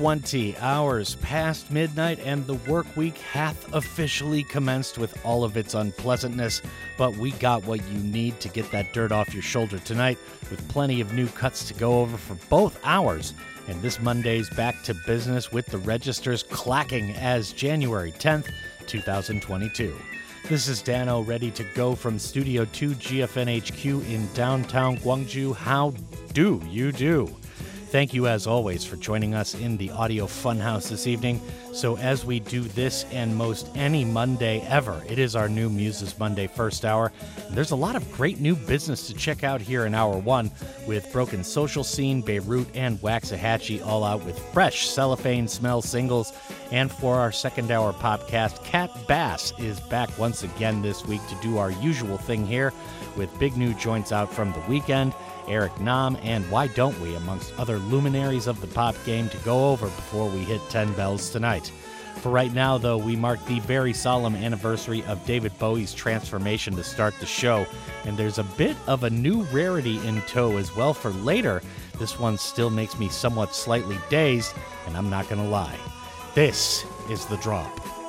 20 hours past midnight, and the work week hath officially commenced with all of its unpleasantness. But we got what you need to get that dirt off your shoulder tonight, with plenty of new cuts to go over for both hours. And this Monday's back to business with the registers clacking as January 10th, 2022. This is Dano ready to go from Studio 2 GFNHQ in downtown Gwangju. How do you do? Thank you, as always, for joining us in the Audio Funhouse this evening. So, as we do this and most any Monday ever, it is our new Muses Monday first hour. There's a lot of great new business to check out here in hour one with Broken Social Scene, Beirut, and Waxahatchee all out with fresh cellophane smell singles. And for our second hour podcast, Kat Bass is back once again this week to do our usual thing here with big new joints out from the weekend. Eric Nam, and Why Don't We, amongst other luminaries of the pop game to go over before we hit 10 bells tonight. For right now, though, we mark the very solemn anniversary of David Bowie's transformation to start the show, and there's a bit of a new rarity in tow as well for later. This one still makes me somewhat slightly dazed, and I'm not gonna lie. This is the drop.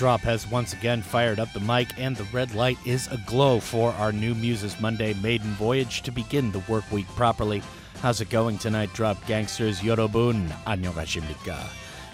Drop has once again fired up the mic, and the red light is aglow for our new Muses Monday maiden voyage to begin the work week properly. How's it going tonight, Drop Gangsters? Yorobun, Annyeonghasimnika.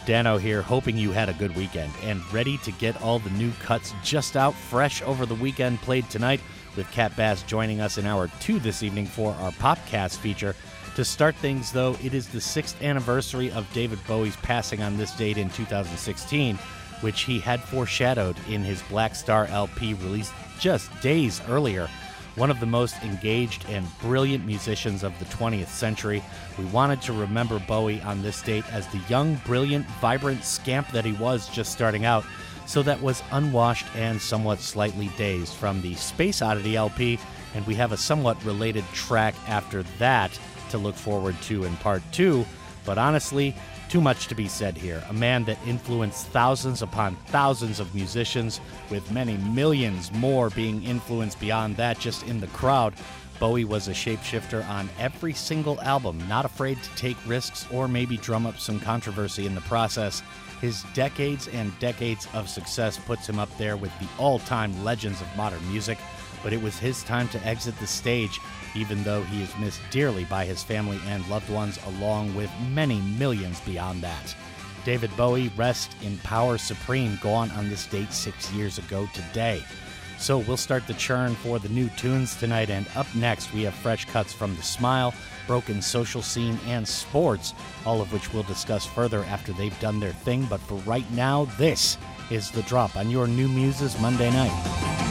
Dano here, hoping you had a good weekend and ready to get all the new cuts just out fresh over the weekend played tonight, with Kat Bass joining us in hour two this evening for our Popcast feature. To start things, though, it is the sixth anniversary of David Bowie's passing on this date in 2016 which he had foreshadowed in his Blackstar LP released just days earlier. One of the most engaged and brilliant musicians of the 20th century, we wanted to remember Bowie on this date as the young, brilliant, vibrant scamp that he was just starting out, so that was unwashed and somewhat slightly dazed from the Space Oddity LP, and we have a somewhat related track after that to look forward to in part two. But honestly, too much to be said here. A man that influenced thousands upon thousands of musicians, with many millions more being influenced beyond that just in the crowd. Bowie was a shapeshifter on every single album, not afraid to take risks or maybe drum up some controversy in the process. His decades and decades of success puts him up there with the all time legends of modern music, but it was his time to exit the stage even though he is missed dearly by his family and loved ones, along with many millions beyond that. David Bowie, rest in power supreme, gone on this date six years ago today. So we'll start the churn for the new tunes tonight, and up next we have fresh cuts from The Smile, Broken Social Scene, and Sports, all of which we'll discuss further after they've done their thing. But for right now, this is The Drop on your New Muses Monday night.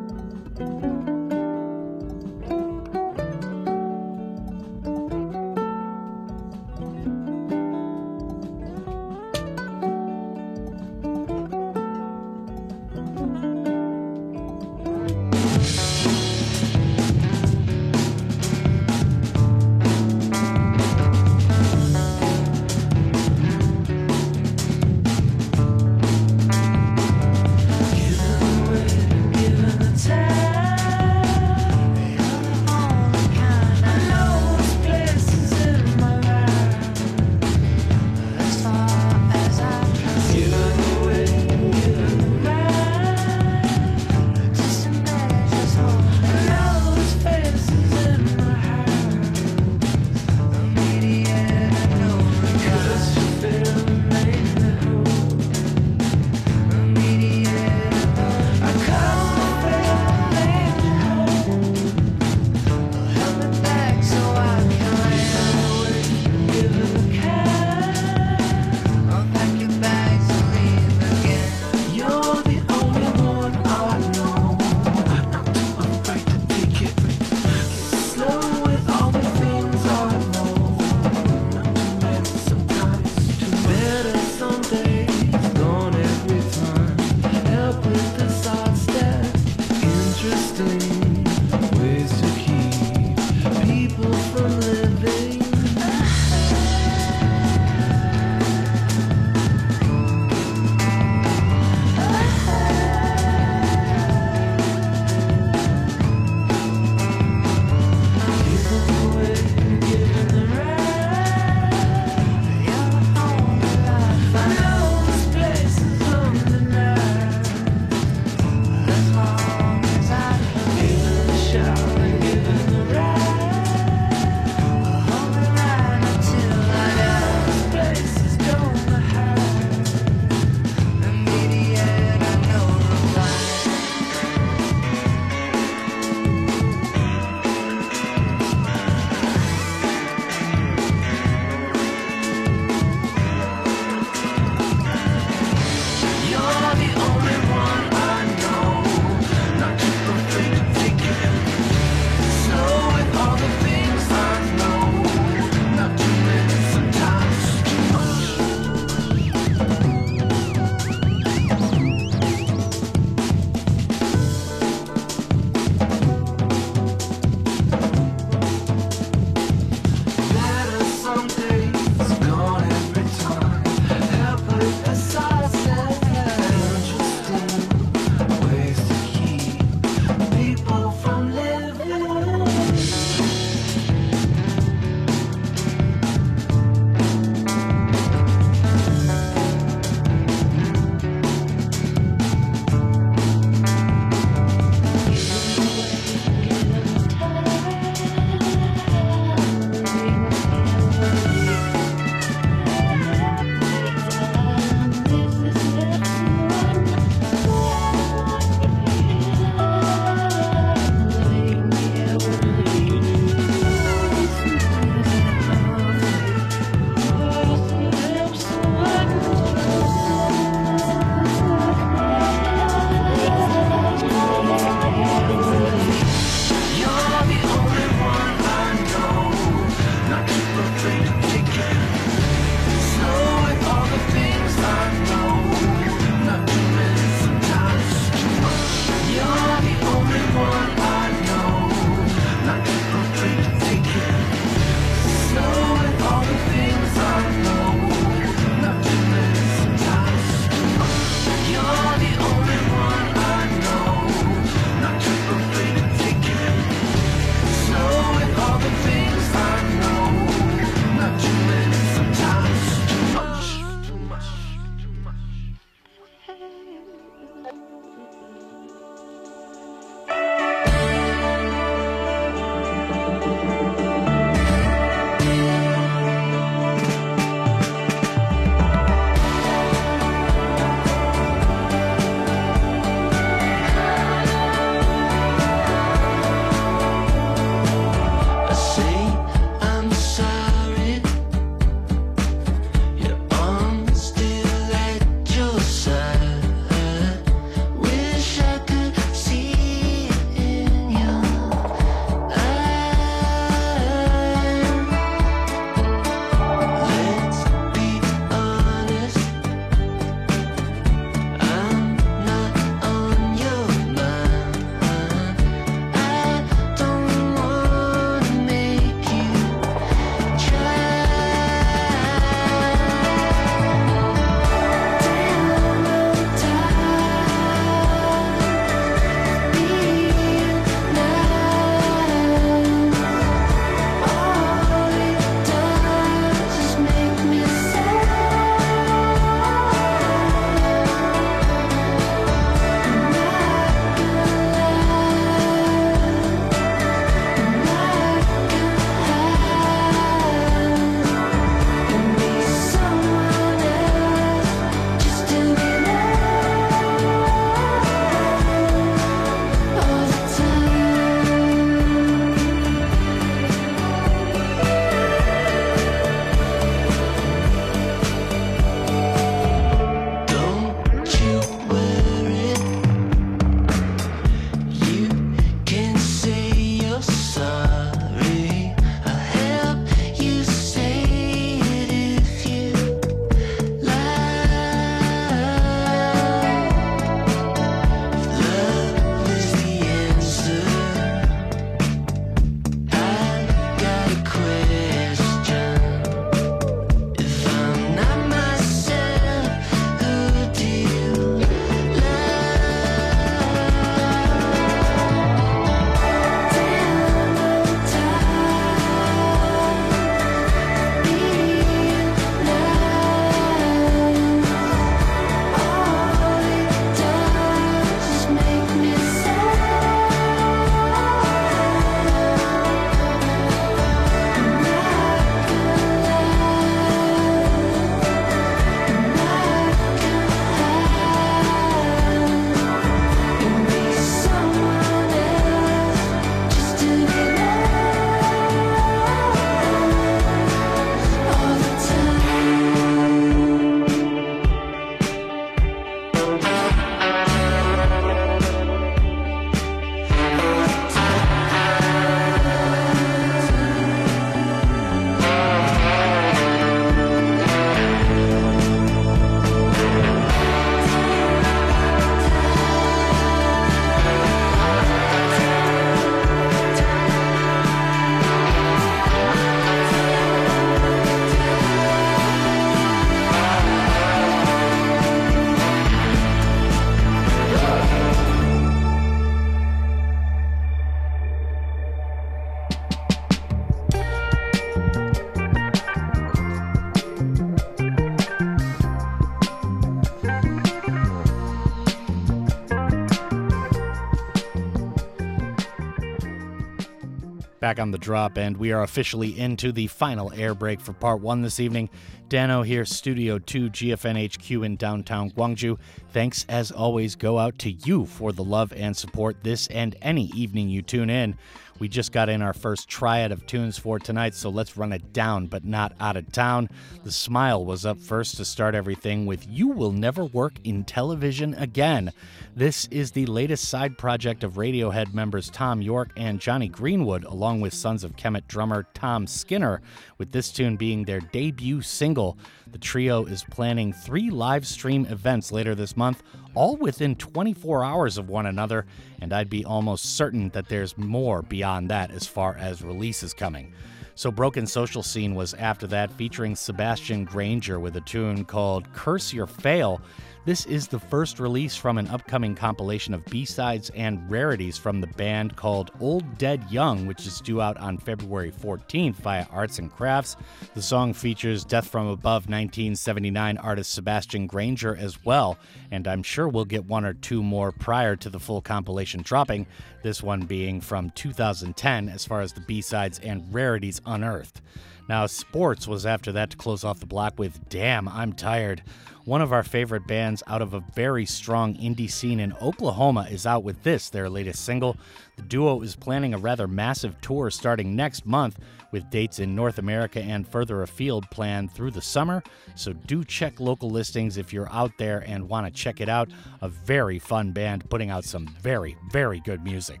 Back on the drop, and we are officially into the final air break for part one this evening. Dano here, Studio 2, GFNHQ in downtown Gwangju. Thanks, as always, go out to you for the love and support this and any evening you tune in. We just got in our first triad of tunes for tonight, so let's run it down, but not out of town. The Smile was up first to start everything with You Will Never Work in Television Again. This is the latest side project of Radiohead members Thom Yorke and Jonny Greenwood, along with Sons of Kemet drummer Tom Skinner, with this tune being their debut single. The trio is planning three live stream events later this month, all within 24 hours of one another, and I'd be almost certain that there's more beyond that as far as releases coming. So, Broken Social Scene was after that, featuring Sebastien Grainger with a tune called Curse Your Fail. This is the first release from an upcoming compilation of B sides and rarities from the band called Old Dead Young, which is due out on February 14th via Arts and Crafts. The song features Death from Above 1979 artist Sebastien Grainger as well, and I'm sure we'll get one or two more prior to the full compilation dropping, this one being from 2010 as far as the B sides and rarities unearthed. Now, Sports was after that to close off the block with Damn, I'm Tired. One of our favorite bands out of a very strong indie scene in Oklahoma is out with this, their latest single. The duo is planning a rather massive tour starting next month, with dates in North America and further afield planned through the summer. So do check local listings if you're out there and want to check it out. A very fun band putting out some very, very good music.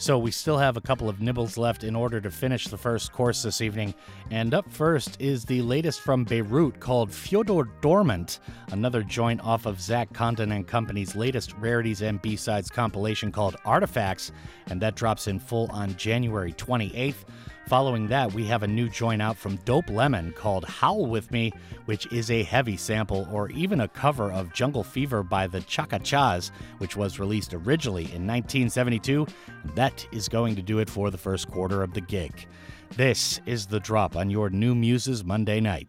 So we still have a couple of nibbles left in order to finish the first course this evening. And up first is the latest from Beirut called Fyodor Doormat, another joint off of Zach Condon and Company's latest Rarities and B-Sides compilation called Artifacts, and that drops in full on January 28th. Following that, we have a new joint out from Dope Lemon called Howl With Me, which is a heavy sample or even a cover of Jungle Fever by the Chakachas, which was released originally in 1972. That is going to do it for the first quarter of the gig. This is The Drop on your New Muses Monday night.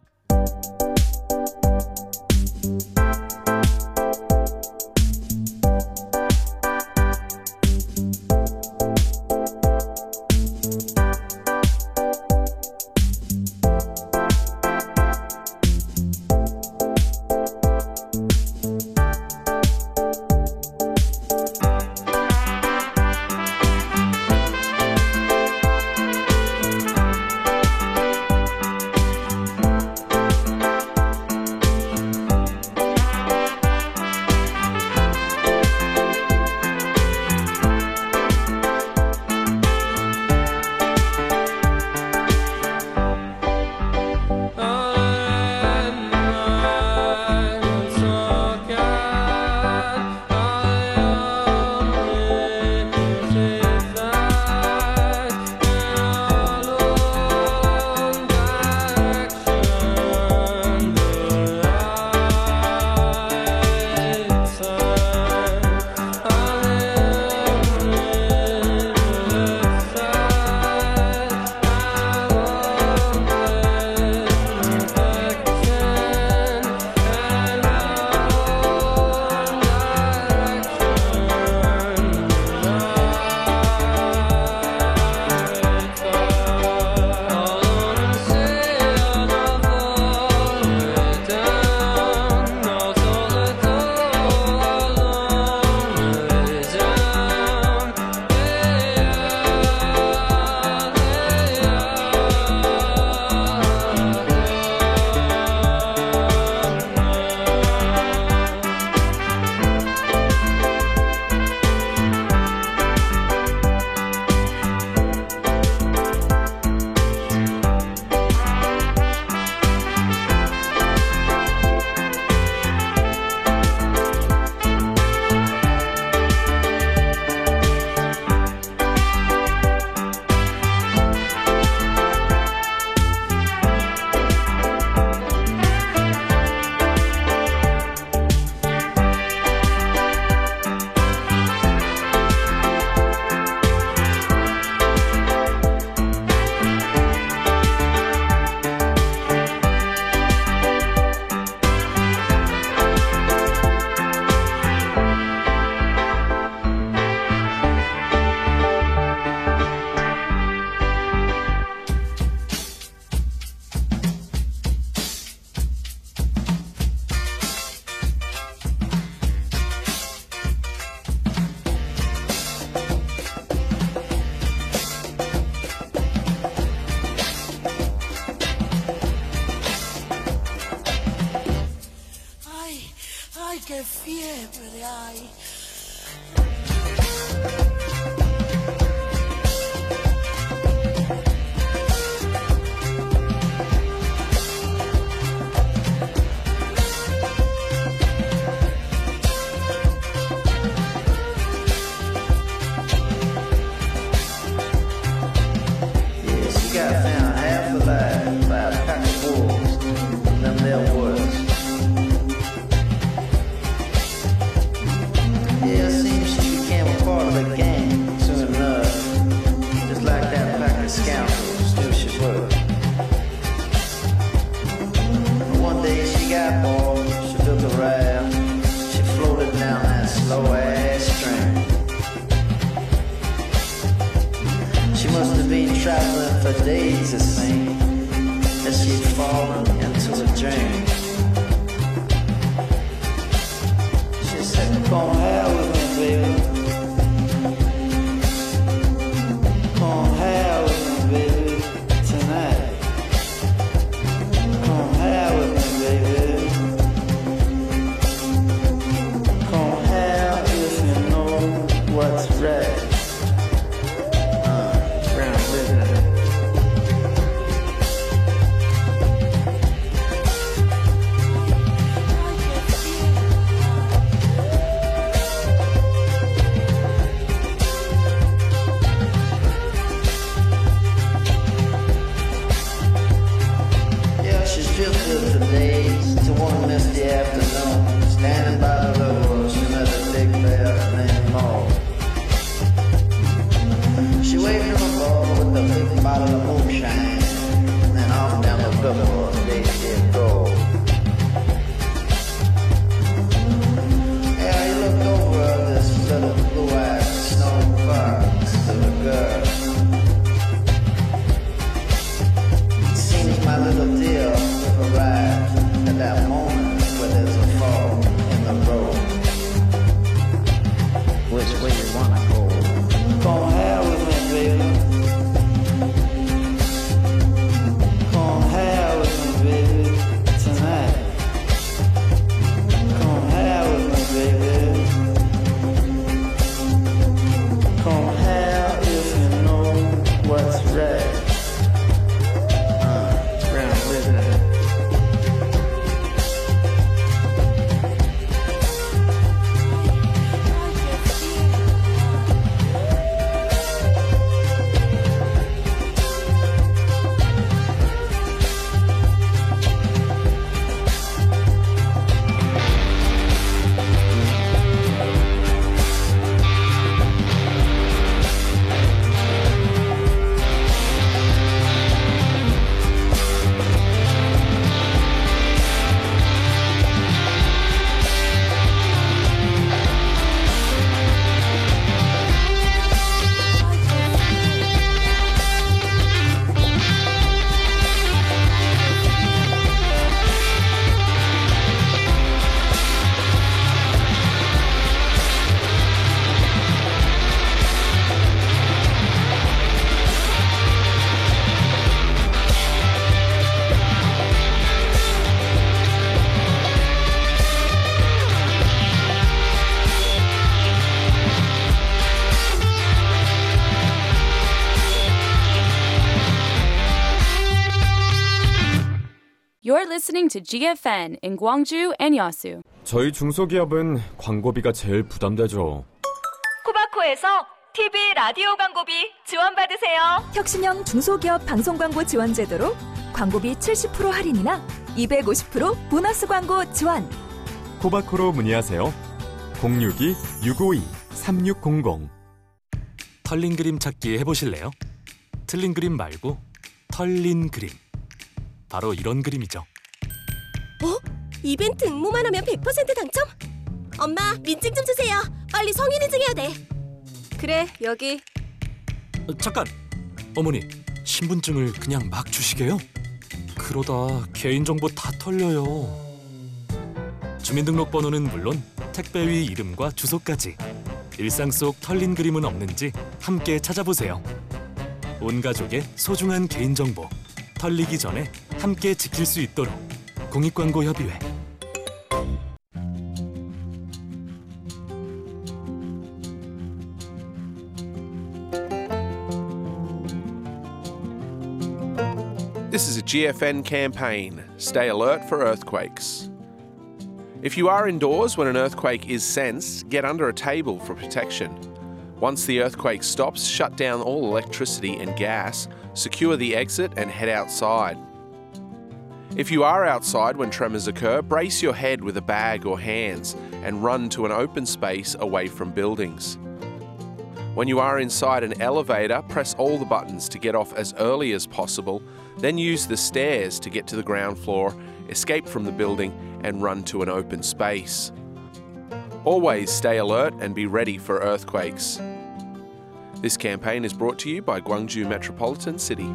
To one listening to GFN in Gwangju and Yasu. 저희 중소기업은 광고비가 제일 부담되죠. 코바코에서 TV 라디오 광고비 지원받으세요. 혁신형 중소기업 방송 광고 지원 제도로 광고비 70% 할인이나 250% 보너스 광고 지원. 코바코로 문의하세요. 062-652-3600 털린 그림 찾기 해보실래요? 틀린 그림 말고 털린 그림. 바로 이런 그림이죠. 이벤트 응모만 하면 100% 당첨? 엄마, 민증 좀 주세요. 빨리 성인 인증해야 돼. 그래, 여기. 어, 잠깐! 어머니, 신분증을 그냥 막 주시게요? 그러다 개인정보 다 털려요. 주민등록번호는 물론 택배위 이름과 주소까지 일상 속 털린 그림은 없는지 함께 찾아보세요. 온 가족의 소중한 개인정보 털리기 전에 함께 지킬 수 있도록 공익광고협의회 This is a GFN campaign. Stay alert for earthquakes. If you are indoors when an earthquake is sensed, get under a table for protection. Once the earthquake stops, shut down all electricity and gas, secure the exit, and head outside. If you are outside when tremors occur, brace your head with a bag or hands and run to an open space away from buildings. When you are inside an elevator, press all the buttons to get off as early as possible, then use the stairs to get to the ground floor, escape from the building, and run to an open space. Always stay alert and be ready for earthquakes. This campaign is brought to you by Gwangju Metropolitan City.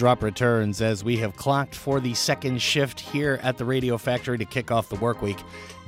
Drop returns as we have clocked for the second shift here at the Radio Factory to kick off the work week.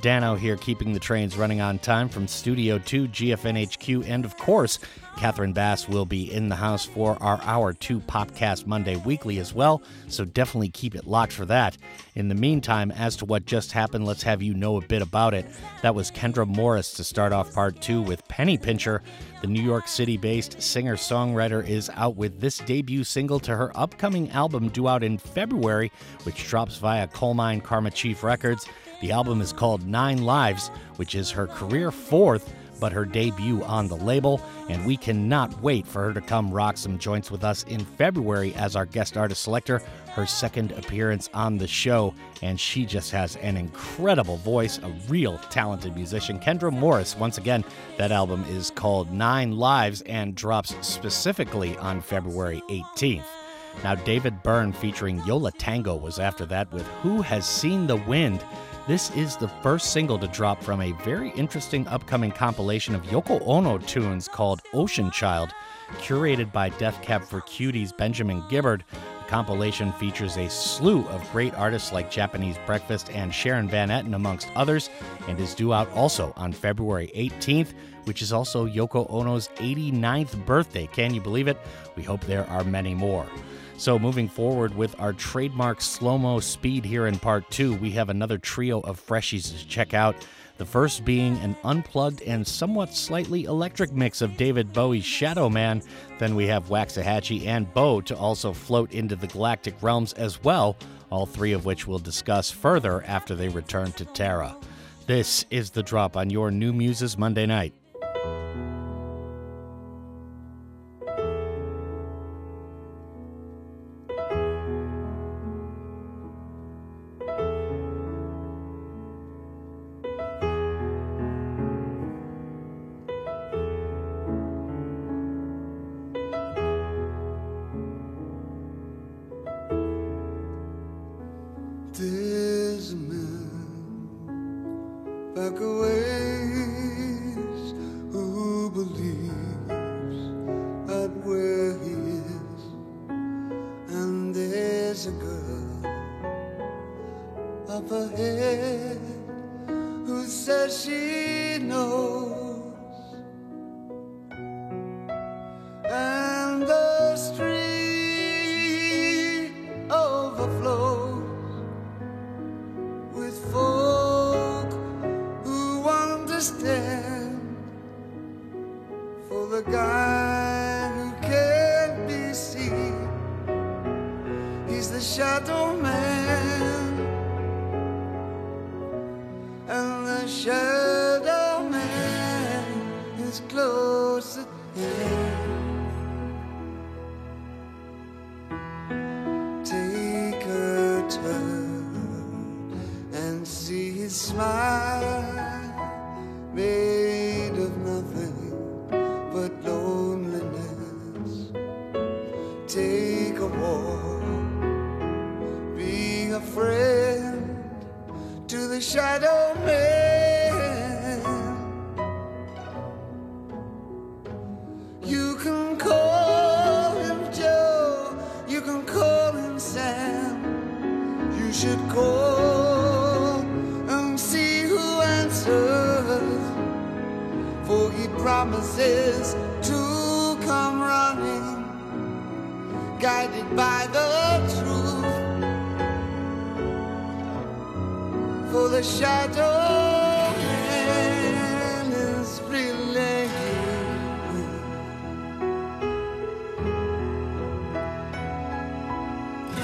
Dano here keeping the trains running on time from Studio 2, GFNHQ, and of course, Katherin Bass will be in the house for our Hour 2 Popcast Monday weekly as well, so definitely keep it locked for that. In the meantime, as to what just happened, let's have you know a bit about it. That was Kendra Morris to start off part 2 with Penny Pincher. The New York City based singer songwriter is out with this debut single to her upcoming album due out in February, which drops via Colemine Karma Chief Records. The album is called Nine Lives, which is her career fourth, but her debut on the label, and we cannot wait for her to come rock some joints with us in February as our guest artist selector, her second appearance on the show, and she just has an incredible voice, a real talented musician. Kendra Morris, once again, that album is called Nine Lives and drops specifically on February 18th. Now, David Byrne featuring Yo La Tengo was after that with Who Has Seen the Wind. This is the first single to drop from a very interesting upcoming compilation of Yoko Ono tunes called Ocean Child, curated by Death Cab for Cutie's Benjamin Gibbard. The compilation features a slew of great artists like Japanese Breakfast and Sharon Van Etten, amongst others, and is due out also on February 18th, which is also Yoko Ono's 89th birthday. Can you believe it? We hope there are many more. So, moving forward with our trademark slow mo speed here in part two, we have another trio of freshies to check out. The first being an unplugged and somewhat slightly electric mix of David Bowie's Shadow Man. Then we have Waxahatchee and Beau to also float into the galactic realms as well, all three of which we'll discuss further after they return to Terra. This is the drop on your New Muses Monday night.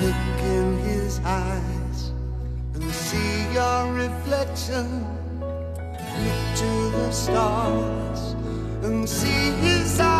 Look in his eyes and see your reflection. Look to the stars and see his eyes.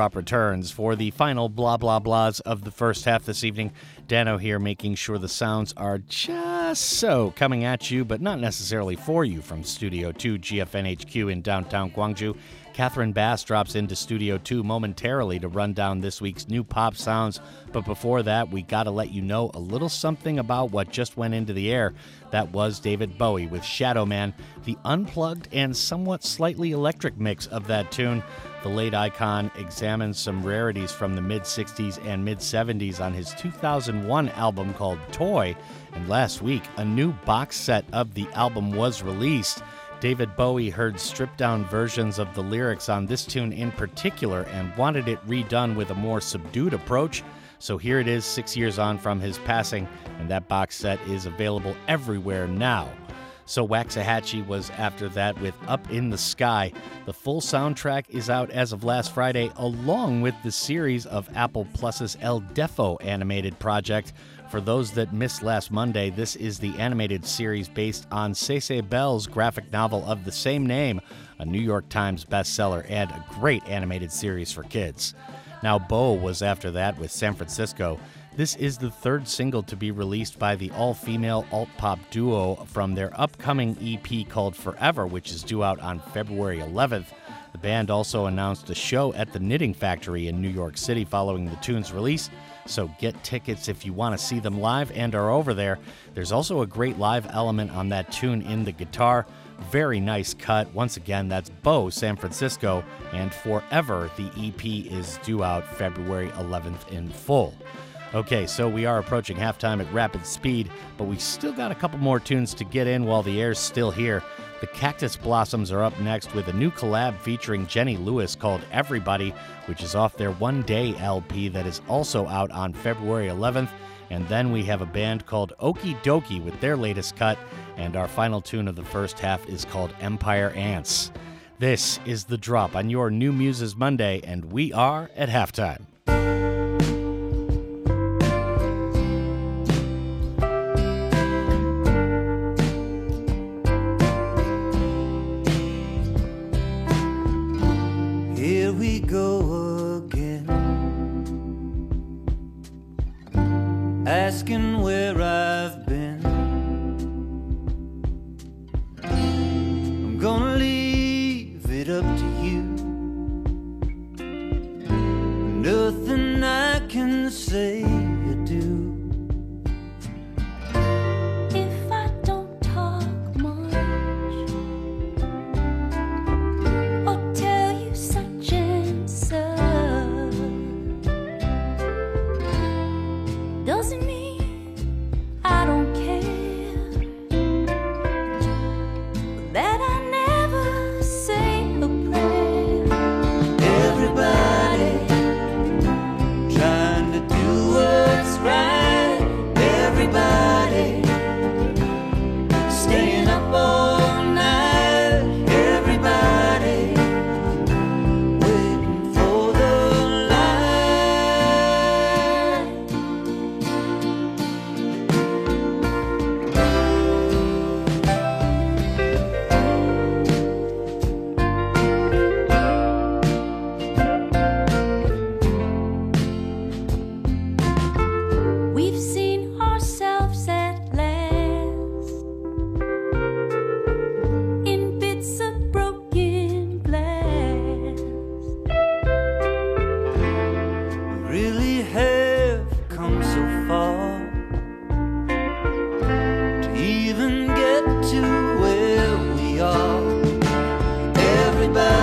Drop returns for the final blah blah blahs of the first half this evening. Dano here making sure the sounds are just so coming at you, but not necessarily for you from Studio 2 GFNHQ in downtown Gwangju. Katherin Bass drops into Studio 2 momentarily to run down this week's new pop sounds. But before that, we gotta let you know a little something about what just went into the air. That was David Bowie with Shadow Man, the unplugged and somewhat slightly electric mix of that tune. The late icon examines some rarities from the mid 60s and mid 70s on his 2001 album called Toy. And last week, a new box set of the album was released. David Bowie heard stripped down versions of the lyrics on this tune in particular and wanted it redone with a more subdued approach. So here it is, six years on from his passing, and that box set is available everywhere now. So Waxahatchee was after that with Up in the Sky. The full soundtrack is out as of last Friday, along with the series of Apple Plus's El Deafo animated project. For those that missed last Monday, this is the animated series based on Cece Bell's graphic novel of the same name, a New York Times bestseller and a great animated series for kids. Now, Beau was after that with San Francisco. This is the third single to be released by the all female alt pop duo from their upcoming EP called Forever, which is due out on February 11th. The band also announced a show at the Knitting Factory in New York City following the tune's release, so get tickets if you want to see them live and are over there. There's also a great live element on that tune in the guitar. Very nice cut. Once again, that's Beau San Francisco, and Forever, the EP is due out February 11th in full. Okay, so we are approaching halftime at rapid speed, but we still got a couple more tunes to get in while the air's still here. The Cactus Blossoms are up next with a new collab featuring Jenny Lewis called Everybody, which is off their one day LP that is also out on February 11th. And then we have a band called Okey Dokey with their latest cut, and our final tune of the first half is called Empire Ants. This is The Drop on your New Muses Monday, and we are at halftime. Even get to where we are. Everybody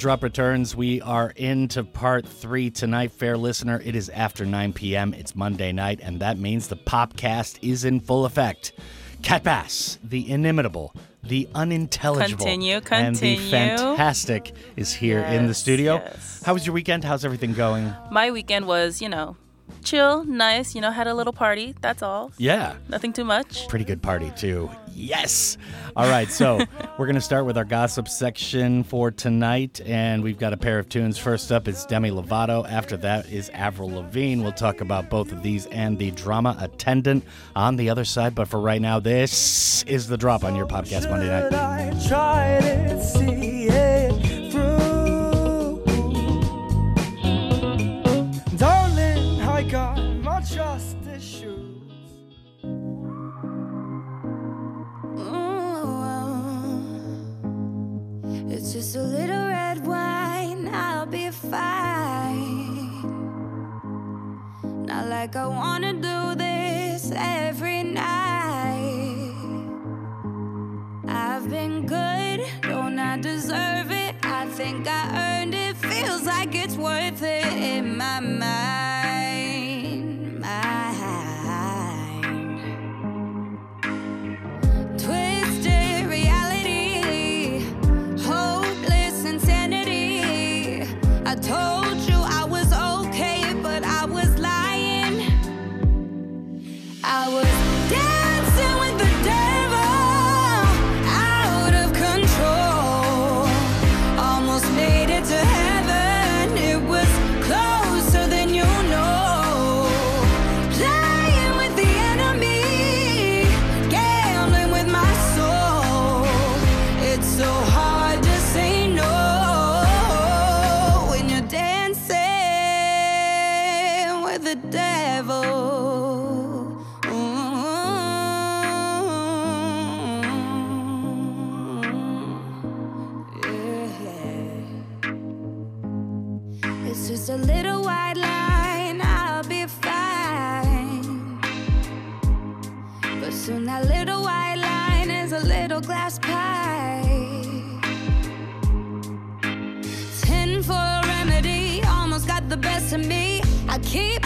drop returns. We are into part three tonight, fair listener. It is after 9 p.m. It's Monday night, and that means the popcast is in full effect. Kat Bass, the inimitable, the unintelligible, Continue, and the continue. fantastic is here in the studio. yes. How was your weekend? How's everything going? My weekend was, you know, chill, nice. You know, had a little party. That's all. Yeah. Nothing too much. Pretty good party, too. Yes. All right, so we're going to start with our gossip section for tonight, and we've got a pair of tunes. First up is Demi Lovato. After that is Avril Lavigne. We'll talk about both of these and the drama attendant on the other side. But for right now, this is the drop on your podcast Monday night. Just a little red wine, I'll be fine. Not like I wanna do this every night. I've been good, don't I deserve it? I think I earned it, feels like it's worth it in my mind. Keep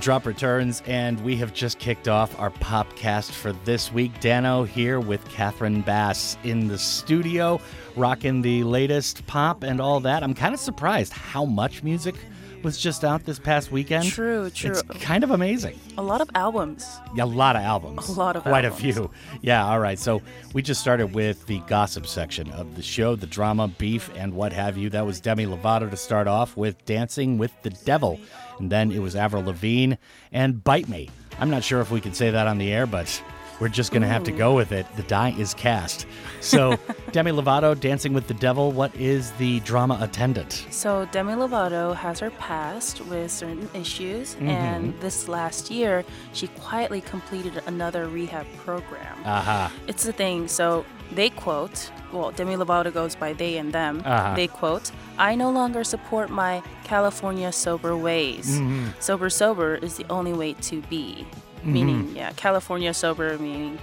drop returns, and we have just kicked off our popcast for this week. Dano here with Katherin Bass in the studio, rocking the latest pop and all that. I'm kind of surprised how much music was just out this past weekend. True, true. It's kind of amazing. A lot of albums. Yeah, A lot of albums. A lot of Quite albums. a few. Yeah, all right. So we just started with the gossip section of the show, the drama, beef, and what have you. That was Demi Lovato to start off with Dancing with the Devil. And then it was Avril Lavigne and Bite Me. I'm not sure if we can say that on the air, but we're just going to have to go with it. The die is cast. So, Demi Lovato, Dancing with the Devil, what is the drama attendant? So Demi Lovato has her past with certain issues, Mhm. and this last year she quietly completed another rehab program. Aha. It's the thing. So they quote, well, Demi Lovato goes by they and them. Uh-huh. They quote, "I no longer support my California sober ways. Mhm. Sober, sober is the only way to be." Mhm. Meaning, yeah, California sober meaning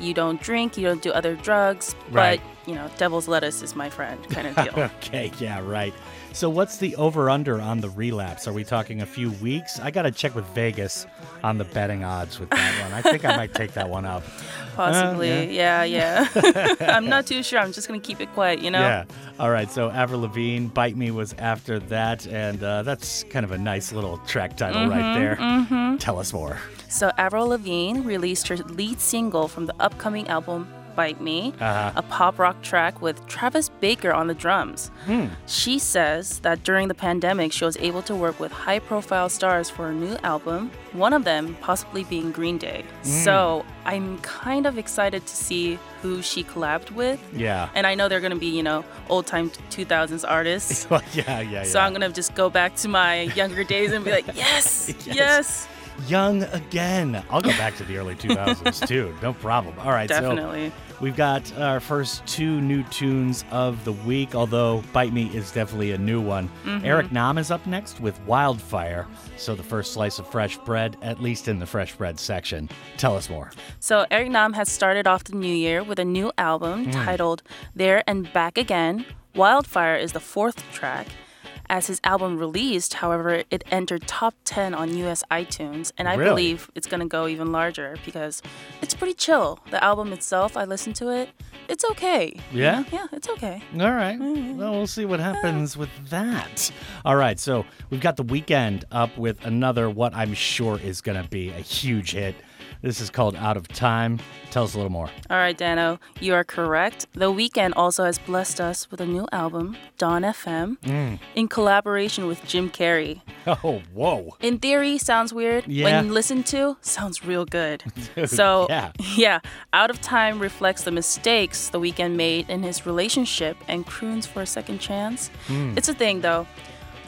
you don't drink, you don't do other drugs, Right. but you know, devil's lettuce is my friend, kind of deal. okay, yeah, right. So, what's the over under on the relapse? Are we talking a few weeks? I got to check with Vegas on the betting odds with that one. I think I might take that one up. Possibly, Uh, yeah, yeah. I'm not too sure. I'm just gonna keep it quiet, you know. Yeah. All right. So Avril Lavigne, "Bite Me" was after that, and uh, that's kind of a nice little track title right Mhm, there. mhm. Tell us more. So Avril Lavigne released her lead single from the upcoming album Bite Me, Uh-huh. a pop rock track with Travis Barker on the drums. Hmm. She says that during the pandemic, she was able to work with high profile stars for a new album, one of them possibly being Green Day. Mm. So I'm kind of excited to see who she collabed with. Yeah. And I know they're going to be, you know, old time 2000s artists. Yeah, yeah, yeah. So I'm going to just go back to my younger days and be like, yes, yes. Young again. I'll go back to the early 2000s too. No problem. All right. Definitely. So we've got our first two new tunes of the week, although Bite Me is definitely a new one. Mhm. Eric Nam is up next with Wildfire. So the first slice of fresh bread, at least in the fresh bread section. Tell us more. So Eric Nam has started off the new year with a new album Mm. titled There and Back Again. Wildfire is the fourth track. As his album released, however, it entered top 10 on US iTunes, and I Really? believe it's going to go even larger because it's pretty chill. The album itself, I listened to it, it's okay. Yeah? Yeah, it's okay. All right. Well, we'll see what happens with that. All right. So we've got the Weeknd up with another, what I'm sure is going to be a huge hit. This is called Out of Time. Tell us a little more. All right, Dano, you are correct. The Weeknd also has blessed us with a new album, Dawn FM, Mm. in collaboration with Jim Carrey. Oh, whoa. In theory, sounds weird. Yeah. When listened to, sounds real good. Dude, so, yeah. yeah, Out of Time reflects the mistakes the Weeknd made in his relationship and croons for a second chance. Mm. It's a thing, though.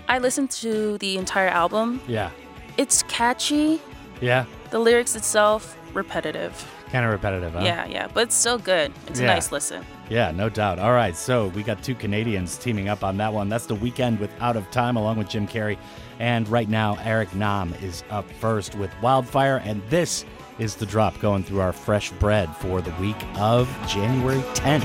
I listened to the entire album. Yeah. It's catchy. Yeah. The lyrics itself, repetitive. Kind of repetitive, huh? Yeah, yeah, but it's still good. It's Yeah. a nice listen. Yeah, no doubt. All right, so we got two Canadians teaming up on that one. That's the Weeknd with Out of Time along with Jim Carrey. And right now, Eric Nam is up first with Wildfire. And this is the drop going through our fresh bread for the week of January 10th.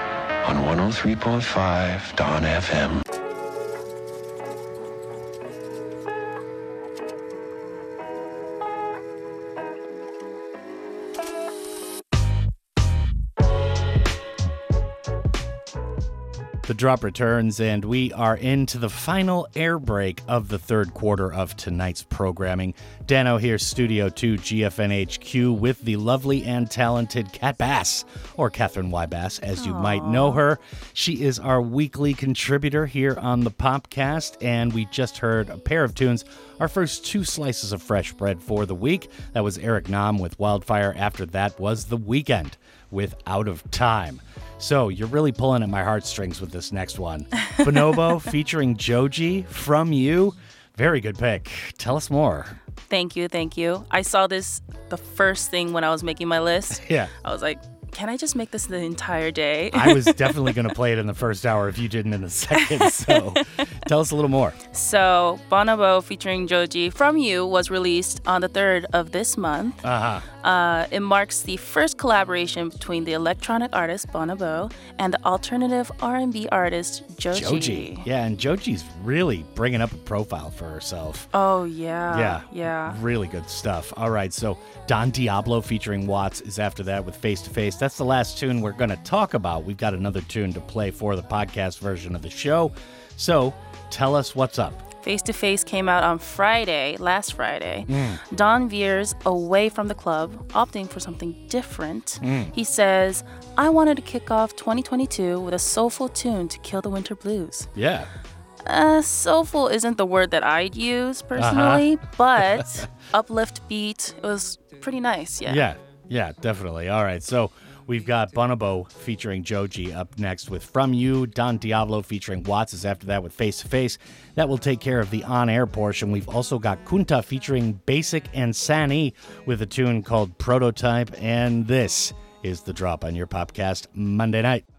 on 103.5 Dawn FM. Drop returns, and we are into the final air break of the third quarter of tonight's programming. Dano here, Studio 2 GFNHQ, with the lovely and talented Kat Bass, or Katherin Y. Bass, as you might know her. She is our weekly contributor here on the Popcast, and we just heard a pair of tunes. Our first two slices of fresh bread for the week. That was Eric Nam with Wildfire. After that was The Weeknd with Out of Time. So you're really pulling at my heartstrings with this next one. Bonobo featuring Joji from you. Very good pick. Tell us more. Thank you, thank you. I saw this the first thing when I was making my list. Yeah. I was like, can I just make this the entire day? I was definitely going to play it in the first hour if you didn't in the second. So tell us a little more. So, Bonobo featuring Joji from You was released on the 3rd of this month. Uh-huh. Uh, it marks the first collaboration between the electronic artist Bonobo and the alternative R&B artist Joji. Joji. Yeah, and Joji's really bringing up a profile for herself. Oh yeah. Yeah. Yeah. Really good stuff. All right, so Don Diablo featuring Watts is after that with Face to Face. That's the last tune we're going to talk about. We've got another tune to play for the podcast version of the show. So tell us what's up. Face to Face came out on Friday, last Friday. Mm. Don veers away from the club, opting for something different. Mm. He says, I wanted to kick off 2022 with a soulful tune to kill the winter blues. Yeah. Uh, soulful isn't the word that I'd use Uh-huh. personally, but uplift beat, it was pretty nice, yeah. Yeah, yeah, definitely. All right, so we've got Bonobo featuring Joji up next with From You. Don Diablo featuring Watts is after that with Face to Face. That will take care of the on air portion. We've also got Koonta featuring Basick and SanE with a tune called Prototype. And this is the drop on your podcast Monday night.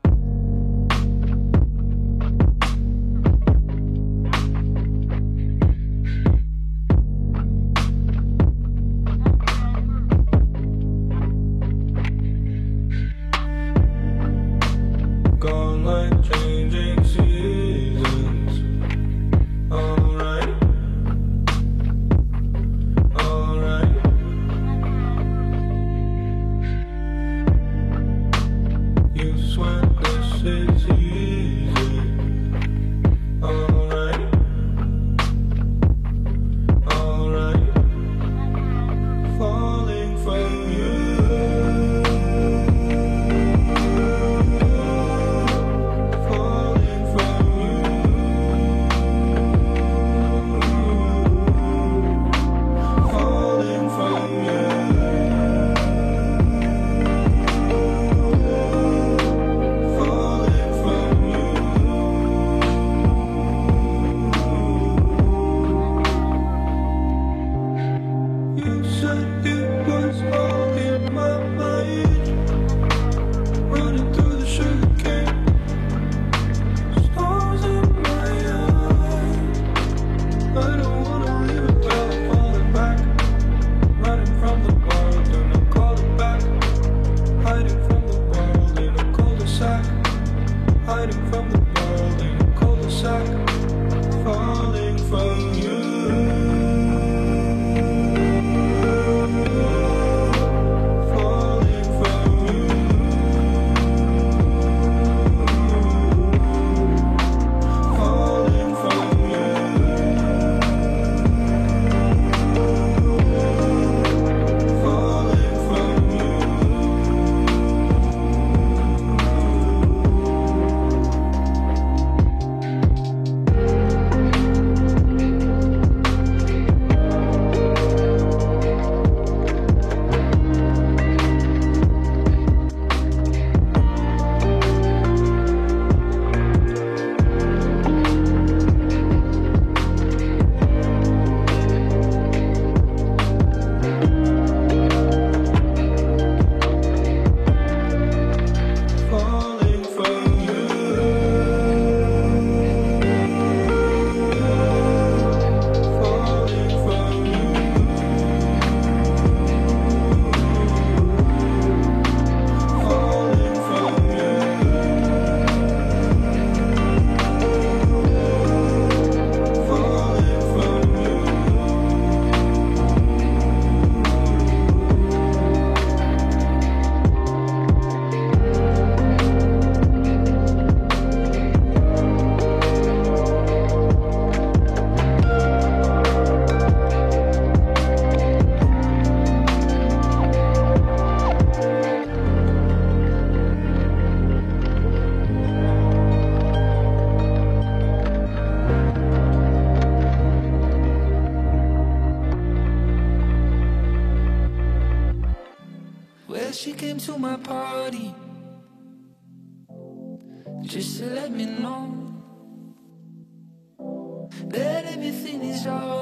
Everything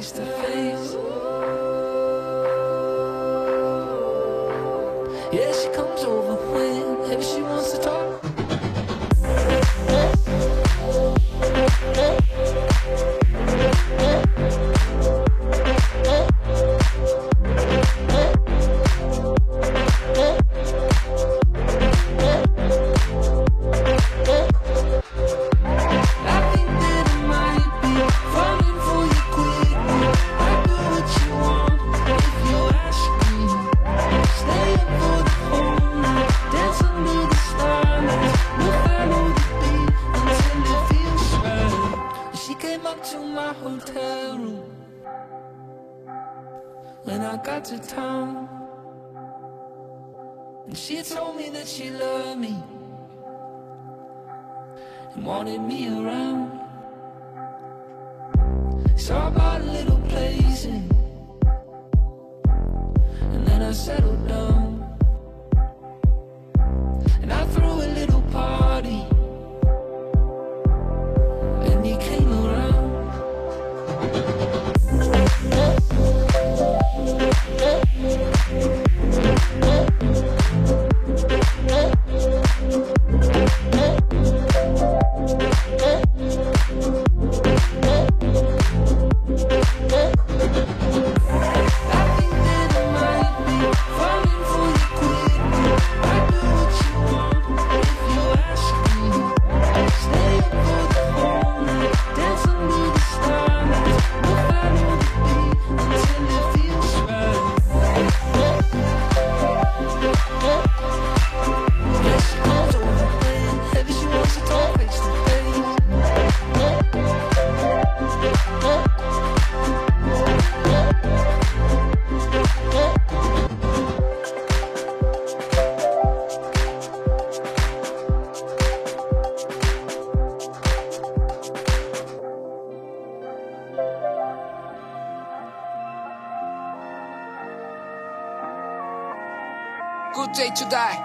face to face. Yeah, she comes over whenever she die.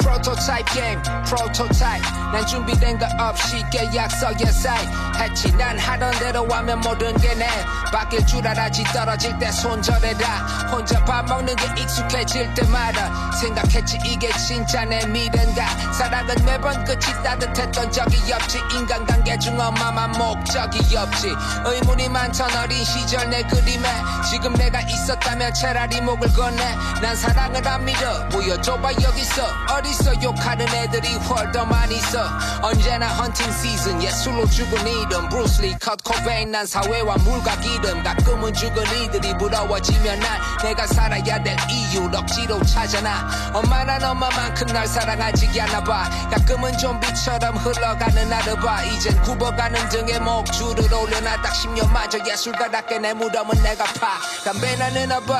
Prototype game, prototype. 난 준비된 거 없이 계약서에 사인 했지 난 하던 대로 하면 모든 게 내. 바뀔 줄 알았지 떨어질 때 손절해라. 혼자 밥 먹는 게 익숙해질 때마다 생각했지 이게 진짜 내 미래인가? 사랑은 매번 끝이 따뜻했던 적이 없지. 인간관계 중 엄마만 목적이 없지. 의문이 많던 어린 시절 내 그림에 지금 내가 있었다면 차라리 목을 건네. 난 사랑을 안 믿어. 보여줘봐 여기서. 어디서 욕하는 애들이 훨 더 많이 있어 언제나 헌팅 시즌 예술로 죽은 이름. 브루슬리 컷 코베인 난 사회와 물과 기름. 가끔은 죽은 이들이 부러워지면 난 내가 살아야 될 이유. 억지로 찾아나 엄마난 엄마만큼 날 사랑하지 않아 봐. 가끔은 좀비처럼 흘러가는 봐. 이젠 굽어가는 등에 목줄을 올려놔 딱 10년마저 예술가답게 내 무덤은 내가 파. 담배나 내놔봐.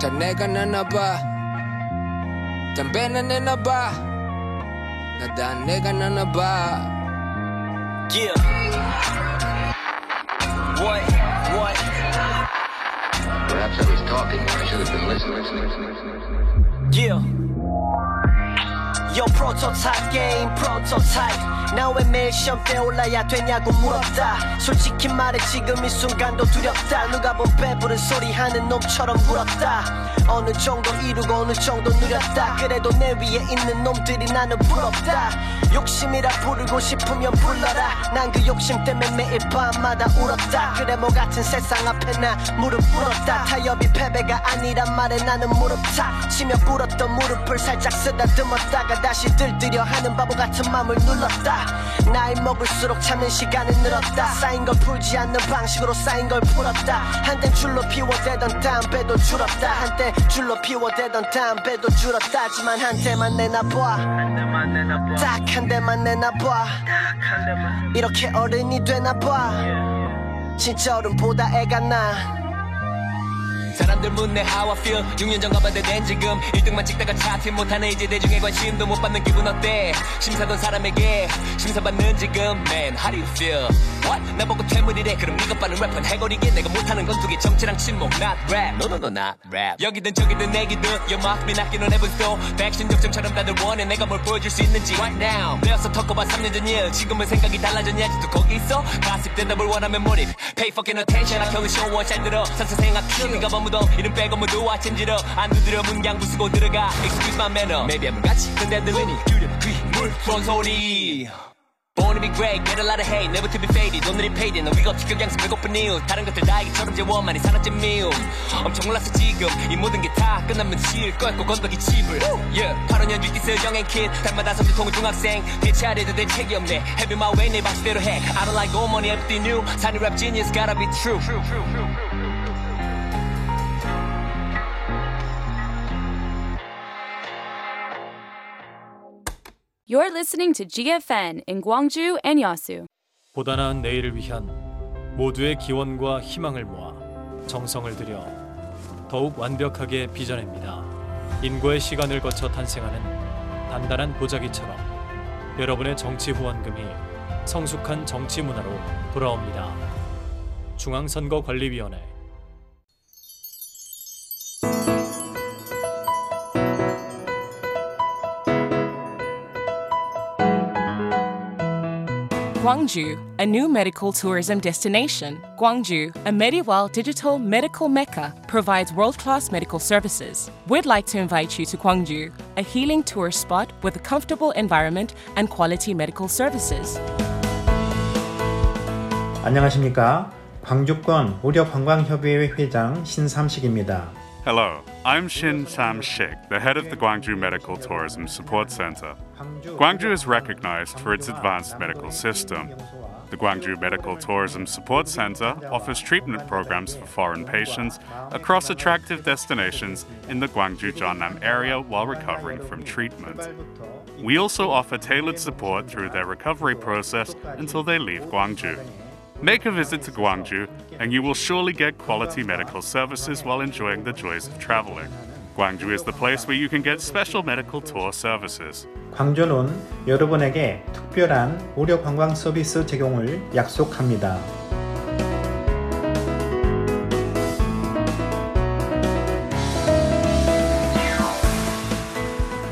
다 내가 내놔봐. 담배나 내놔봐 that nigga none about. Yeah. What? What? Perhaps I was talking. I should have been listening. Yeah. Yo prototype game prototype. 나왜 매일 시험 때 올라야 되냐고 물었다. 솔직히 말해 지금 이 순간도 두렵다. 누가 본 배부른 소리 하는 놈처럼 굴었다. 어느 정도 이루고 어느 정도 누렸다. 그래도 내 위에 있는 놈들이 나는 부럽다. 욕심이라 부르고 싶으면 불러라. 난 그 욕심 때문에 매일 밤마다 울었다. 그래 뭐 같은 세상 앞에 나 무릎 꿇었다. 타협이 패배가 아니란 말에 나는 무릎 타 치며 꿇었던 무릎을 살짝 쓰다듬었다가 다시 들뜨려 하는 바보 같은 맘을 눌렀다. 나이 먹을수록 참는 시간은 늘었다. 쌓인 걸 풀지 않는 방식으로 쌓인 걸 풀었다. 한때 줄로 피워대던 담배도 줄었다. 한때 줄로 피워대던 담배도 줄었다. 하지만 한 대만 내놔봐. 딱 한 대만 내놔봐. 이렇게 어른이 되나봐. 진짜 어른보다 애가 나 사람들 묻네 how I feel. 6년 전 가봐도 된 지금. 1등만 찍다가 차트 못하네 이제 대중의 관심도 못 받는 기분 어때? 심사던 사람에게 심사받는 지금. Man how do you feel? What? 나 보고 퇴물이래. 그럼 네가 빠른 래퍼는 해거리게. 내가 못하는 건 두 개. 정치랑 침묵 Not rap. No no no not rap. 여기든 저기든 내기든 You must be knocking on heaven's door. 백신 접점처럼 다들 원해. 내가 뭘 보여줄 수 있는지 Right now. 내어서 턱커봐. 3년 전 일. 지금은 생각이 달라졌냐 아직도 거기 있어? 가습 대답을 원하면 몰입. Pay fucking attention. 악형은 쇼원 잘 들어. 선생생 악큐 네가 머 무던 이름 빼고 모두 아침지러 안 두드려 문양 부수고 들어가. Excuse my manner. Maybe I'm 같이 근데 안 들리니. 규려 귀물 손소리. Born to be great, get a lot of hate, never to be faded. 오늘이 payday, 너 위가 없지 경향성 배고픈 이유. 다른 것들 다 이기처럼 재원만이 사라진 미움. 엄청 올랐어 지금. 이 모든 게 다 끝나면 질 거였고 건더기 집을. Yeah. 8호년 뒤띠스 영행 킷 달마다 섬유통은 중학생. 대체하려도 될 책이 없네. Heavy my way 내 방식대로 해. I don't like old money, everything new. 산이 rap genius, gotta be true You're listening to GFN in Gwangju and Yasu. 보다 나은 내일을 위한 모두의 기원과 희망을 모아 정성을 들여 더욱 완벽하게 빚어냅니다. 인고의 시간을 거쳐 탄생하는 단단한 보자기처럼 여러분의 정치 후원금이 성숙한 정치 문화로 돌아옵니다. 중앙선거관리위원회 Gwangju, a new medical tourism destination. Gwangju, a Mediwell digital medical mecca, provides world class medical services. We'd like to invite you to Gwangju, a healing tourist spot with a comfortable environment and quality medical services. 안녕하십니까? 광주권 의료관광협의회 회장 신삼식입니다. Hello, I'm Shin Sam Shik, the head of the Gwangju Medical Tourism Support Center. Gwangju is recognized for its advanced medical system. The Gwangju Medical Tourism Support Center offers treatment programs for foreign patients across attractive destinations in the Gwangju Jeonnam area while recovering from treatment. We also offer tailored support through their recovery process until they leave Gwangju. Make a visit to Gwangju, and you will surely get quality medical services while enjoying the joys of traveling. Gwangju is the place where you can get special medical tour services. 광저는 여러분에게 특별한 무료 관광 서비스 제공을 약속합니다.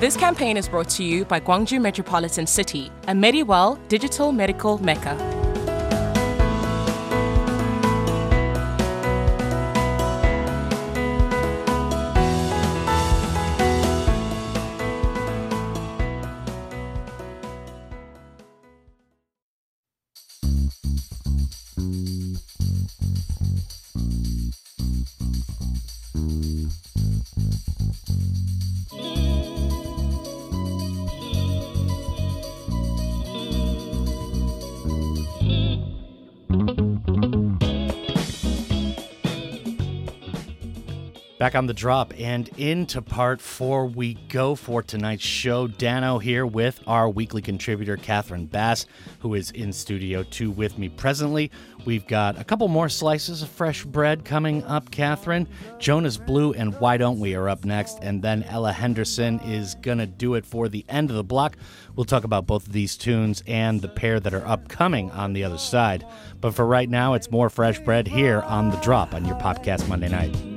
This campaign is brought to you by Gwangju Metropolitan City, a medieval digital medical mecca. Back on the drop and into part four we go for tonight's show. Dano here with our weekly contributor, Katherin Bass, who is in studio two with me presently. We've got a couple more slices of fresh bread coming up, Katherin. Jonas Blue and Why Don't We are up next, and then Ella Henderson is to do it for the end of the block. We'll talk about both of these tunes and the pair that are upcoming on the other side. But for right now, it's more fresh bread here on The Drop on your podcast Monday night.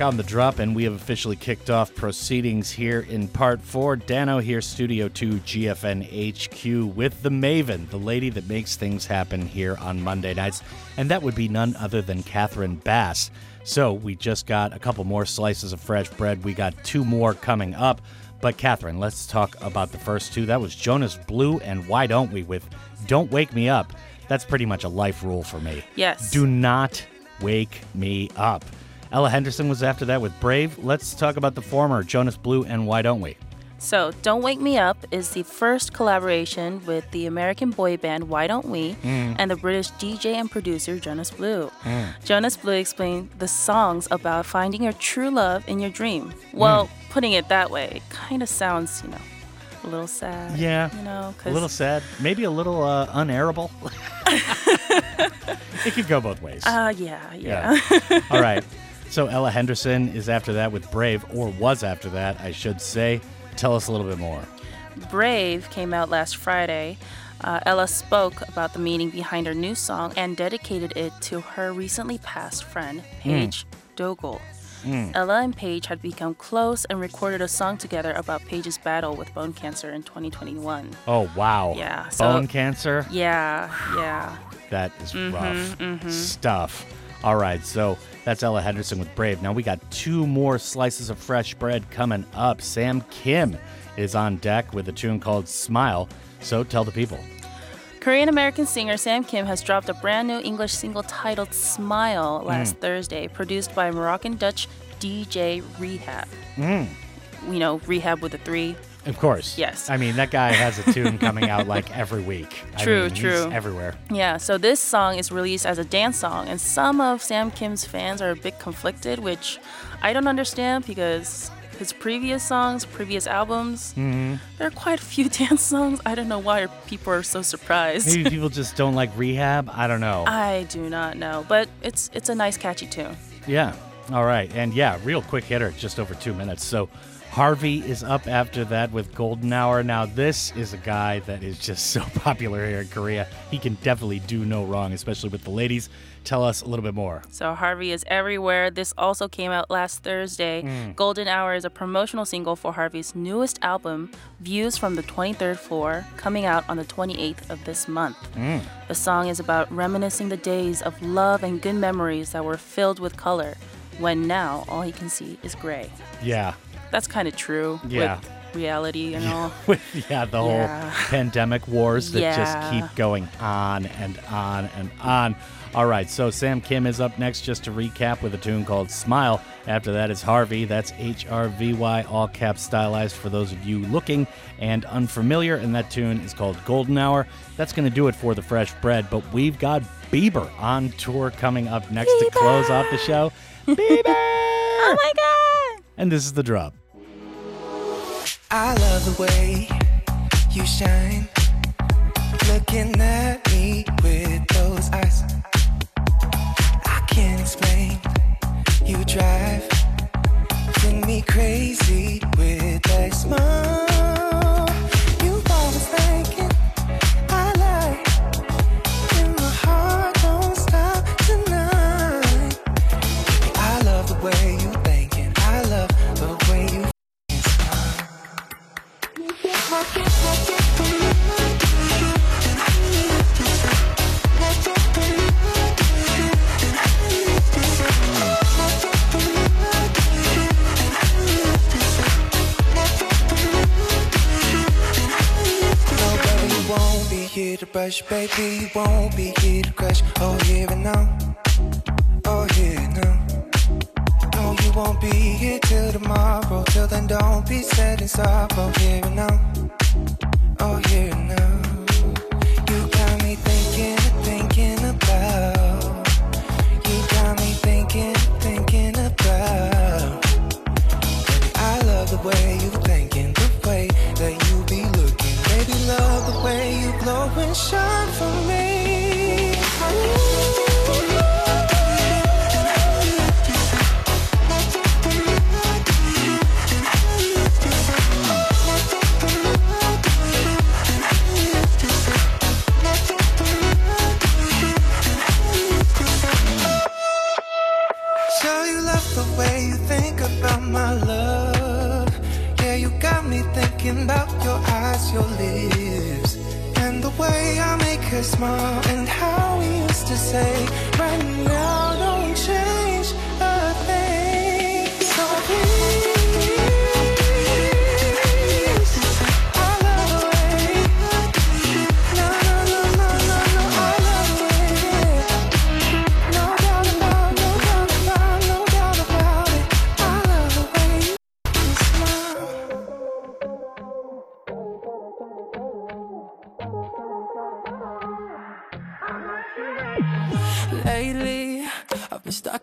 Back on the drop, and we have officially kicked off proceedings here in part four. Dano here, Studio 2 GFN HQ, with the Maven, the lady that makes things happen here on Monday nights. And that would be none other than Katherin Bass. So we just got a couple more slices of fresh bread. We got two more coming up. But Katherin, let's talk about the first two. That was Jonas Blue and Why Don't We with Don't Wake Me Up. That's pretty much a life rule for me. Yes. Do not wake me up. Ella Henderson was after that with Brave. Let's talk about the former, Jonas Blue and Why Don't We? So, Don't Wake Me Up is the first collaboration with the American boy band Why Don't We Mm. and the British DJ and producer Jonas Blue. Mm. Jonas Blue explained the songs about finding your true love in your dream. Well, Mm. putting it that way, it kind of sounds, you know, a little sad. Yeah. You know, A little sad. Maybe a little uh, unairable. it could go both ways. Uh, yeah, yeah. All right. So Ella Henderson is after that with Brave, or was after that, I should say. Tell us a little bit more. Brave came out last Friday. Uh, Ella spoke about the meaning behind her new song and dedicated it to her recently passed friend, Paige Dogle. Mm. Ella and Paige had become close and recorded a song together about Paige's battle with bone cancer in 2021. Oh, wow. Yeah, so- Bone cancer? Yeah, yeah. That is Mhm, rough mhm. stuff. All right, so that's Ella Henderson with Brave. Now we got two more slices of fresh bread coming up. Sam Kim is on deck with a tune called Smile. So tell the people. Korean American singer Sam Kim has dropped a brand new English single titled Smile last Mm. Thursday, produced by Moroccan Dutch DJ R3HAB. Mm, You know, R3HAB with a three. Of course. Yes. I mean, that guy has a tune coming out like every week. I True, mean, he's true. everywhere. Yeah, so this song is released as a dance song, and some of Sam Kim's fans are a bit conflicted, which I don't understand because his previous songs, previous albums, hmm there are quite a few dance songs. I don't know why people are so surprised. Maybe people just don't like R3HAB. I don't know. I do not know, but it's it's a nice catchy tune. Yeah. All right. And yeah, real quick hitter, just over two minutes. So HRVY is up after that with Golden Hour. Now, this is a guy that is just so popular here in Korea. He can definitely do no wrong, especially with the ladies. Tell us a little bit more. So HRVY is everywhere. This also came out last Thursday. Mm. Golden Hour is a promotional single for HRVY's newest album, Views from the 23rd Floor, coming out on the 28th of this month. Mm. The song is about reminiscing the days of love and good memories that were filled with color, when now all he can see is gray. Yeah. That's kind of true Yeah. with reality and all. With, yeah, the whole Yeah. pandemic wars that Yeah. just keep going on and on and on. All right, so Sam Kim is up next just to recap with a tune called Smile. After that is HRVY. That's H R V Y, all caps stylized for those of you looking and unfamiliar. And that tune is called Golden Hour. That's going to do it for the fresh bread. But we've got Bieber on tour coming up next to close off the show. Bieber! oh my god! And this is the drop. I love the way you shine, looking at me with those eyes. I can't explain. You drive me crazy with that smile. Here to brush, baby, you won't be here to crush. Oh, here and now. Oh, here and now. No, oh, you won't be here till tomorrow. Till then, don't be sad and sorrow. Here and now. Oh, here and now. You got me thinking, thinking about. You got me thinking, thinking about. I love the way your eyes, your lips, smile, and how we used to say, right now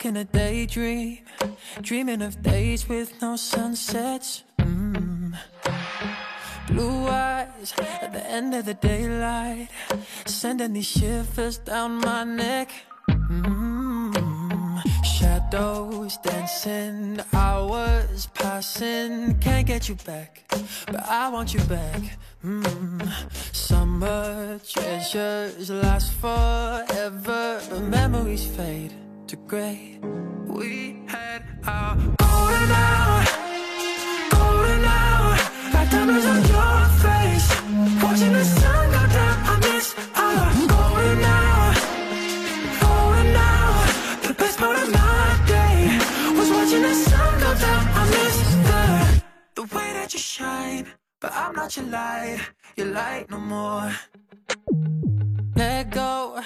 in a daydream, dreaming of days with no sunsets. Mm. Blue eyes at the end of the daylight, sending these shivers down my neck. Mm. Shadows dancing, hours passing, can't get you back, but I want you back. Mm. Summer treasures last forever, but memories fade to gray. We had our golden hour, golden hour, like diamonds on your face. Watching the sun go down, I miss our golden hour, golden hour. The best part of my day was watching the sun go down. I miss the the way that you shine, but I'm not your light, your light no more. Let go,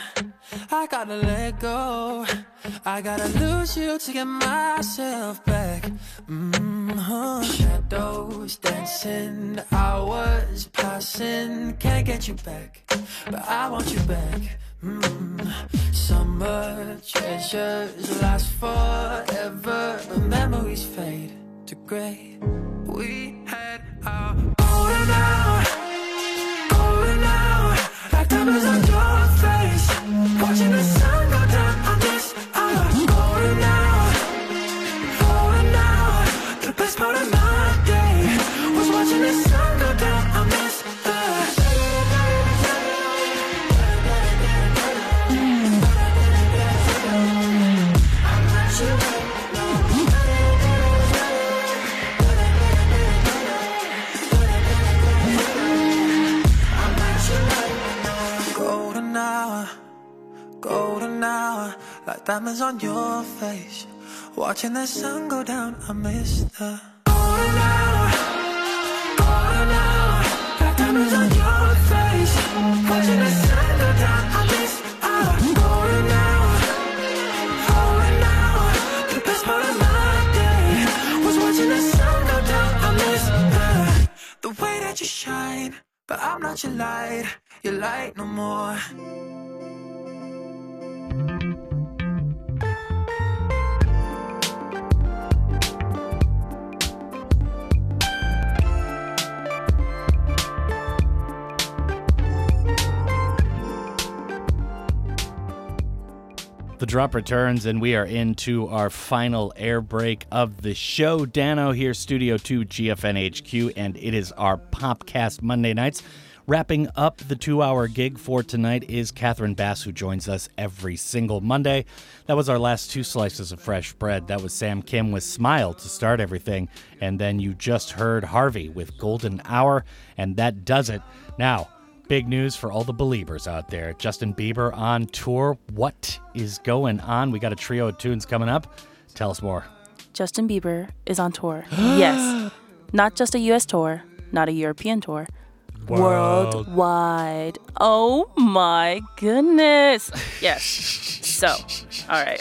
I gotta let go. I gotta lose you to get myself back. Mm-hmm. Shadows dancing, hours passing, can't get you back, but I want you back. Mm. Summer treasures last forever, but memories fade to gray. We had our golden hour, golden hour, like diamonds on. Watching the sun like diamonds on your face. Watching the sun go down, I miss the golden hour, golden hour, like diamonds on your face. Watching the sun go down, I miss our golden hour, golden hour. The best part of my day was watching the sun go down, I miss the the way that you shine, but I'm not your light, your light no more. The drop returns, and we are into our final air break of the show. Dano here, Studio 2 GFN HQ, and it is our Popcast Monday nights Wrapping up the two hour gig for tonight is Katherin Bass, who joins us every single Monday. That was our last two slices of fresh bread. That was Sam Kim with Smile to start everything. And then you just heard HRVY with Golden Hour, and that does it. Now, big news for all the believers out there. Justin Bieber on tour. What is going on? We got a trio of tunes coming up. Tell us more. Justin Bieber is on tour. yes. Not just a US tour, not a European tour. World. Worldwide. Oh my goodness. Yes. So, all right.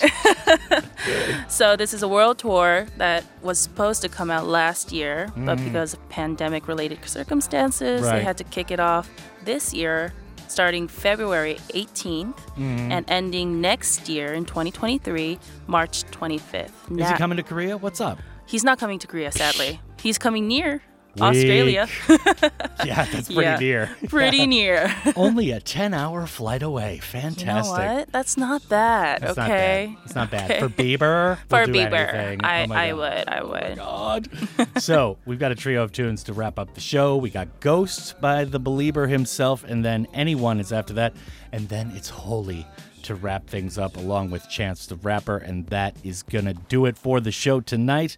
so, this is a world tour that was supposed to come out last year, but Mhm. because of pandemic related circumstances, they had to kick it off this year, starting February 18th Mhm. and ending next year in 2023, March 25th. Is he coming to Korea? What's up? He's not coming to Korea, sadly. He's coming near Australia. Yeah, that's pretty Yeah, near. Pretty near. Only a 10 hour flight away. Fantastic. You know what? That's not bad. That's not okay. bad. It's not bad. Okay. For Bieber, For we'll Bieber. I, Oh I would. I oh would. God. so we've got a trio of tunes to wrap up the show. We got Ghost by the Belieber himself, and then Anyone is after that, and then it's Holy to wrap things up along with Chance the Rapper, and that is gonna do it for the show tonight.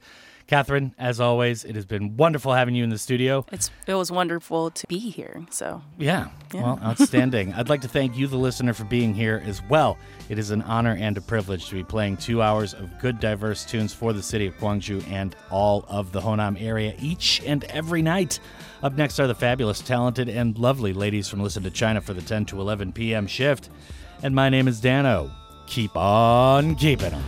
Katherin, as always, it has been wonderful having you in the studio. It's it was wonderful to be here. So Yeah. Yeah. Well, outstanding. I'd like to thank you, the listener, for being here as well. It is an honor and a privilege to be playing two hours of good, diverse tunes for the city of Gwangju and all of the Honam area each and every night. Up next are the fabulous, talented, and lovely ladies from Listen to China for the 10 to 11 p.m. shift. And my name is Dano. Keep on keeping on.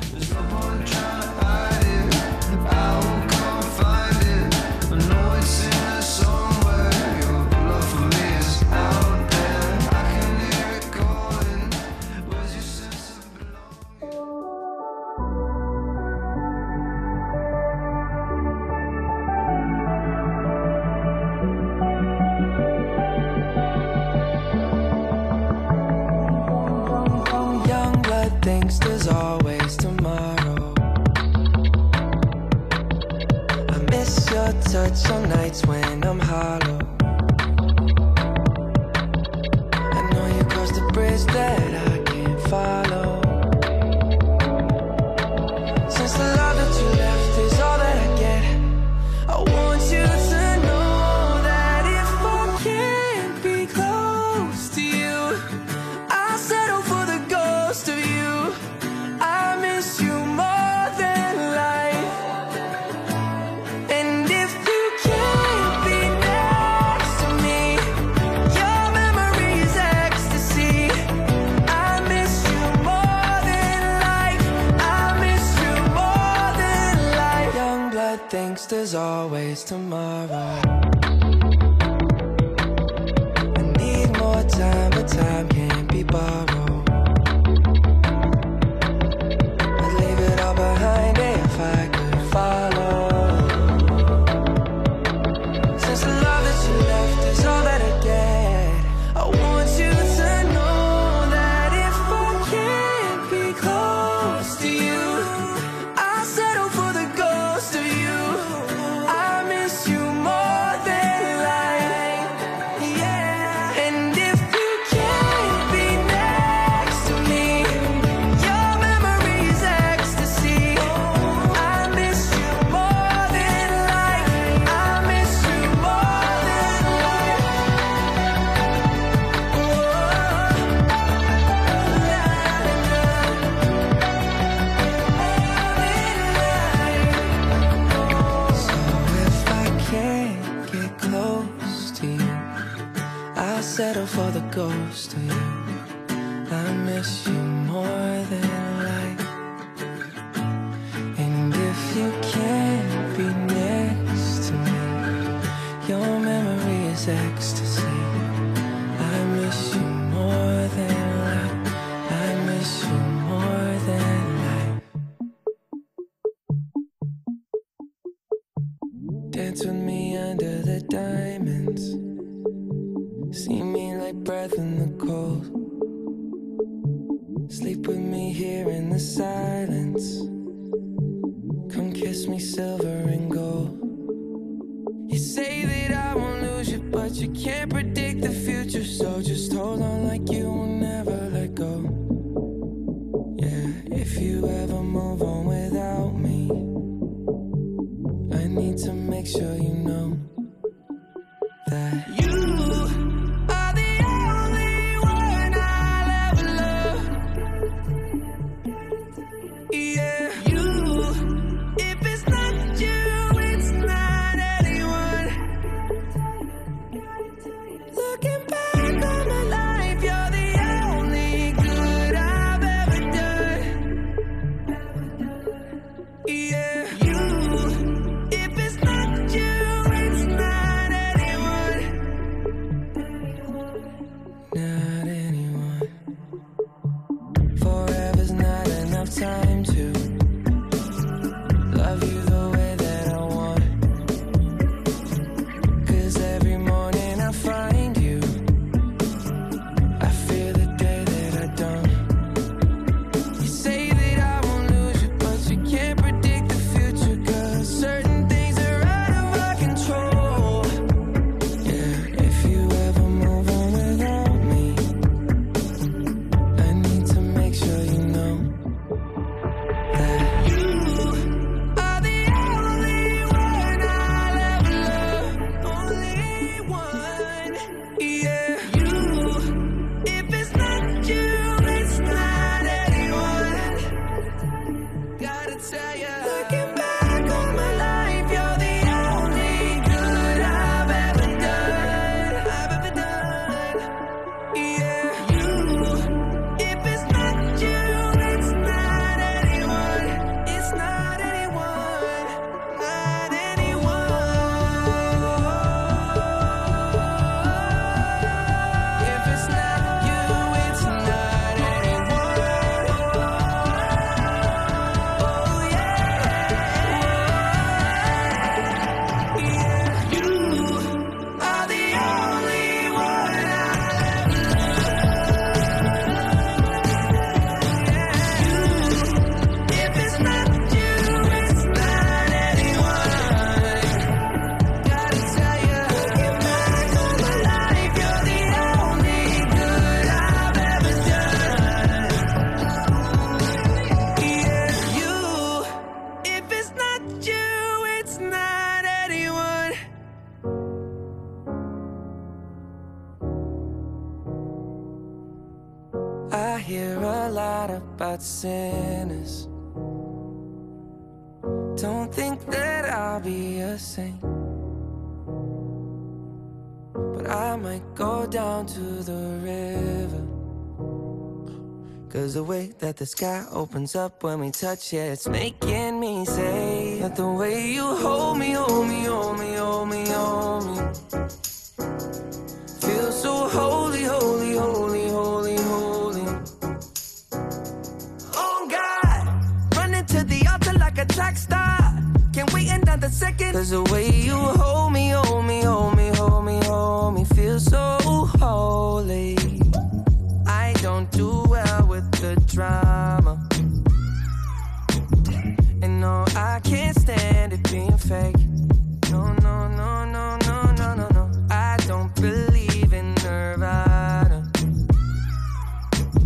But I might go down to the river. Cause the way that the sky opens up when we touch it, it's making me say that the way you hold me, hold me, hold me, second. Cause the way you hold me, hold me, hold me, hold me, hold me, feel so holy. I don't do well with the drama. And no, I can't stand it being fake. No, no, no, no, no, no, no, no. I don't believe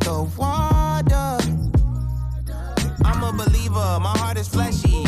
The water, I'm a believer. My heart is fleshy.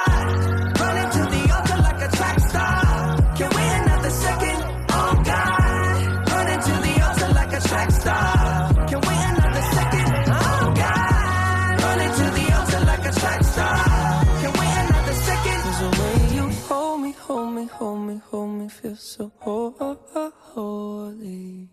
holy.